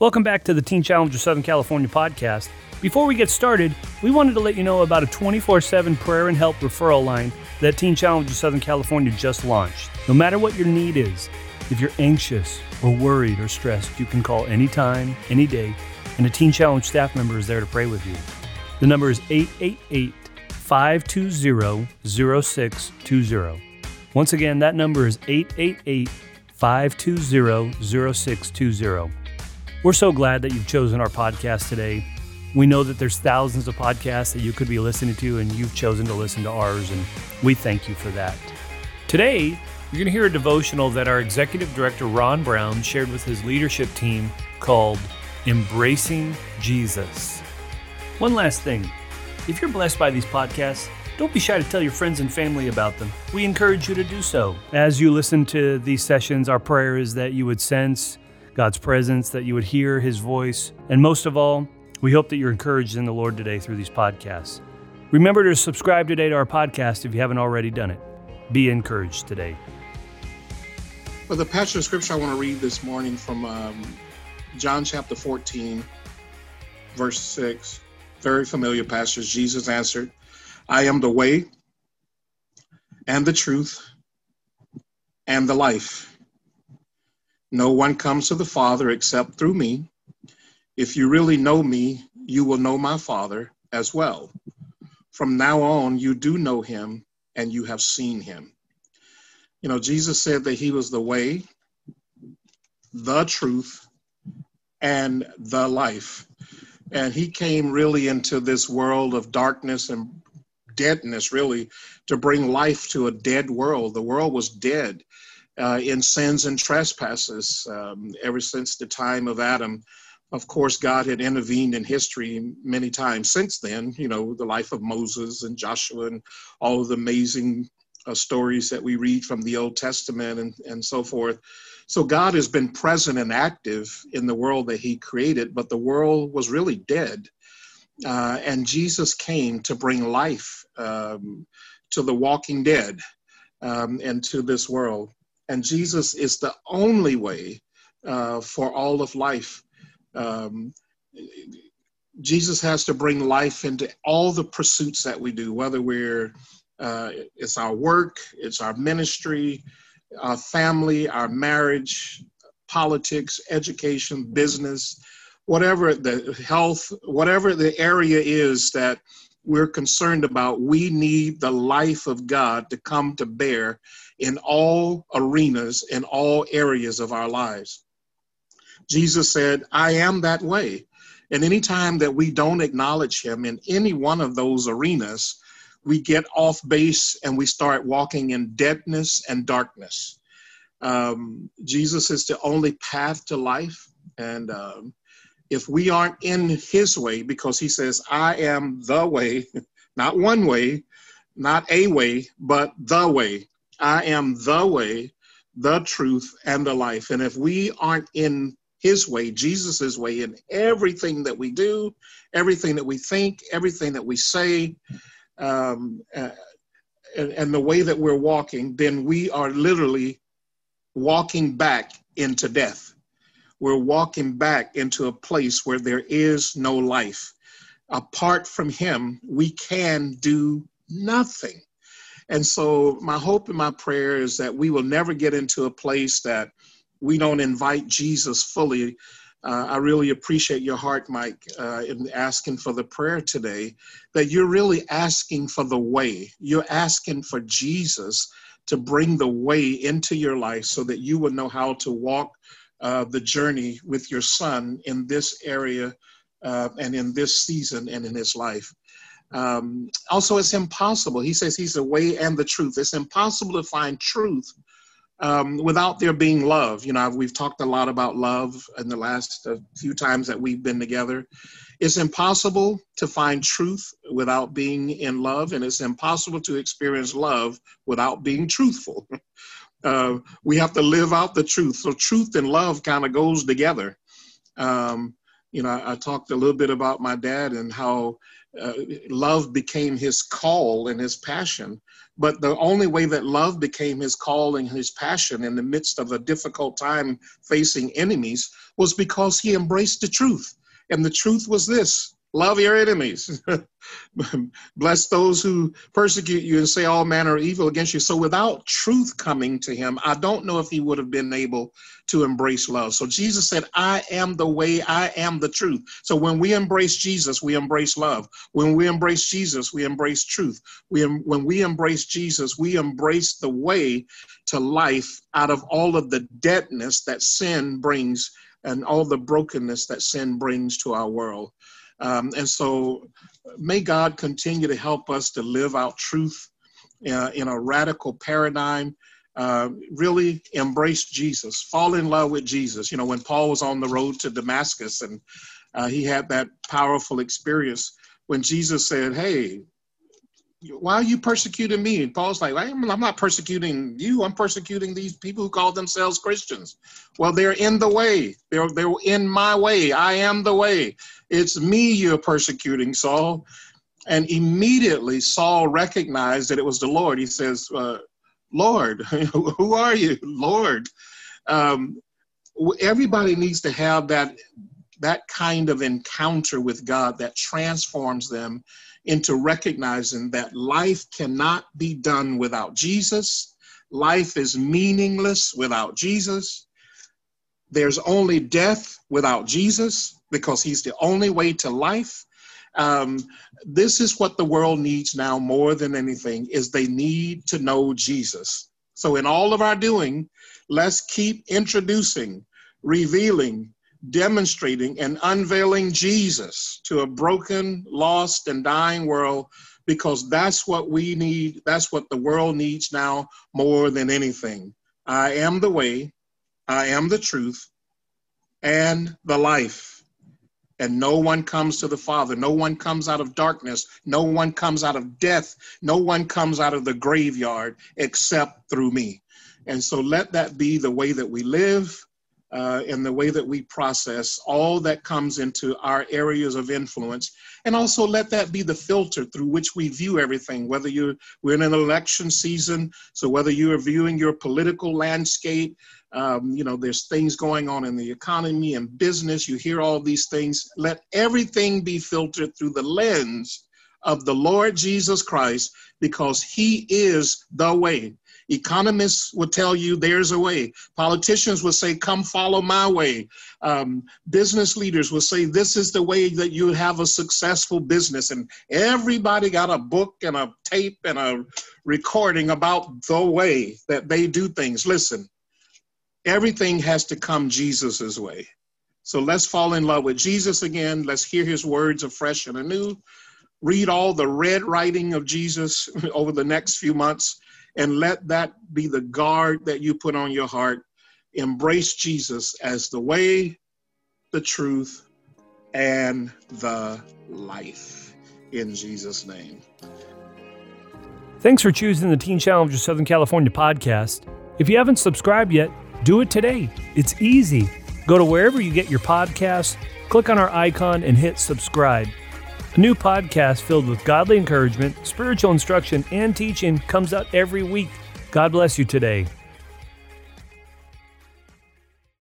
Welcome back to the Teen Challenge of Southern California podcast. Before we get started, we wanted to let you know about a 24 7 prayer and help referral line that Teen Challenge of Southern California just launched. No matter what your need is, if you're anxious or worried or stressed, you can call anytime, any day, and a Teen Challenge staff member is there to pray with you. The number is 888 520 0620. Once again, that number is 888 520 0620. We're so glad that you've chosen our podcast today. We know that there's thousands of podcasts that you could be listening to, and you've chosen to listen to ours, and we thank you for that. Today, you're going to hear a devotional that our executive director, Ron Brown, shared with his leadership team called Embracing Jesus. One last thing if you're blessed by these podcasts, don't be shy to tell your friends and family about them. We encourage you to do so. As you listen to these sessions, our prayer is that you would sense God's presence, that you would hear His voice, and most of all, we hope that you're encouraged in the Lord today through these podcasts. Remember to subscribe today to our podcast if you haven't already done it. Be encouraged today. For the passage of scripture I want to read this morning from um, John chapter 14, verse 6. Very familiar passage. Jesus answered, I am the way and the truth and the life. No one comes to the Father except through me. If you really know me, you will know my Father as well. From now on, you do know him and you have seen him. You know, Jesus said that he was the way, the truth, and the life. And he came really into this world of darkness and deadness, really, to bring life to a dead world. The world was dead uh, in sins and trespasses um, ever since the time of Adam. Of course, God had intervened in history many times since then, you know, the life of Moses and Joshua and all of the amazing uh, stories that we read from the Old Testament and, and so forth. So God has been present and active in the world that He created, but the world was really dead. Uh, and Jesus came to bring life um, to the walking dead um, and to this world. And Jesus is the only way uh, for all of life. Um, Jesus has to bring life into all the pursuits that we do, whether we're uh, it's our work, it's our ministry, our family, our marriage, politics, education, business, whatever the health, whatever the area is that we're concerned about, we need the life of God to come to bear in all arenas, in all areas of our lives. Jesus said, I am that way. And anytime that we don't acknowledge him in any one of those arenas, we get off base and we start walking in deadness and darkness. Um, Jesus is the only path to life. And um, if we aren't in his way, because he says, I am the way, not one way, not a way, but the way. I am the way, the truth, and the life. And if we aren't in his way, Jesus' way, in everything that we do, everything that we think, everything that we say, um, uh, and, and the way that we're walking, then we are literally walking back into death. We're walking back into a place where there is no life. Apart from him, we can do nothing. And so, my hope and my prayer is that we will never get into a place that we don't invite Jesus fully. Uh, I really appreciate your heart, Mike, uh, in asking for the prayer today, that you're really asking for the way. You're asking for Jesus to bring the way into your life so that you will know how to walk uh, the journey with your son in this area uh, and in this season and in his life. Um, also, it's impossible. He says he's the way and the truth. It's impossible to find truth um, without there being love. You know, we've talked a lot about love in the last uh, few times that we've been together. It's impossible to find truth without being in love, and it's impossible to experience love without being truthful. uh, we have to live out the truth. So, truth and love kind of goes together. Um, You know, I, I talked a little bit about my dad and how uh, love became his call and his passion. But the only way that love became his call and his passion in the midst of a difficult time facing enemies was because he embraced the truth. And the truth was this Love your enemies. Bless those who persecute you and say all manner of evil against you. So, without truth coming to him, I don't know if he would have been able to embrace love. So, Jesus said, I am the way, I am the truth. So, when we embrace Jesus, we embrace love. When we embrace Jesus, we embrace truth. We, when we embrace Jesus, we embrace the way to life out of all of the deadness that sin brings and all the brokenness that sin brings to our world. Um, and so may God continue to help us to live out truth uh, in a radical paradigm. Uh, really embrace Jesus, fall in love with Jesus. You know, when Paul was on the road to Damascus and uh, he had that powerful experience when Jesus said, Hey, why are you persecuting me? And Paul's like, I'm not persecuting you. I'm persecuting these people who call themselves Christians. Well, they're in the way. They're, they're in my way. I am the way. It's me you're persecuting, Saul. And immediately Saul recognized that it was the Lord. He says, uh, Lord, who are you? Lord. Um, everybody needs to have that that kind of encounter with God that transforms them into recognizing that life cannot be done without Jesus. Life is meaningless without Jesus. There's only death without Jesus because he's the only way to life. Um, this is what the world needs now more than anything is they need to know Jesus. So in all of our doing, let's keep introducing, revealing, demonstrating, and unveiling Jesus to a broken, lost, and dying world because that's what we need. That's what the world needs now more than anything. I am the way, I am the truth, and the life and no one comes to the Father. No one comes out of darkness. No one comes out of death. No one comes out of the graveyard except through me. And so let that be the way that we live uh, and the way that we process all that comes into our areas of influence. And also let that be the filter through which we view everything, whether you're, we're in an election season, so whether you're viewing your political landscape, um, you know, there's things going on in the economy and business. You hear all these things. Let everything be filtered through the lens of the Lord Jesus Christ because he is the way. Economists will tell you there's a way. Politicians will say, come follow my way. Um, business leaders will say, this is the way that you have a successful business. And everybody got a book and a tape and a recording about the way that they do things. Listen, everything has to come Jesus's way. So let's fall in love with Jesus again. Let's hear his words afresh and anew. Read all the red writing of Jesus over the next few months, and let that be the guard that you put on your heart. Embrace Jesus as the way, the truth, and the life. In Jesus' name. Thanks for choosing the Teen Challenge of Southern California podcast. If you haven't subscribed yet, do it today. It's easy. Go to wherever you get your podcasts, click on our icon, and hit subscribe. New podcast filled with godly encouragement, spiritual instruction, and teaching comes out every week. God bless you today.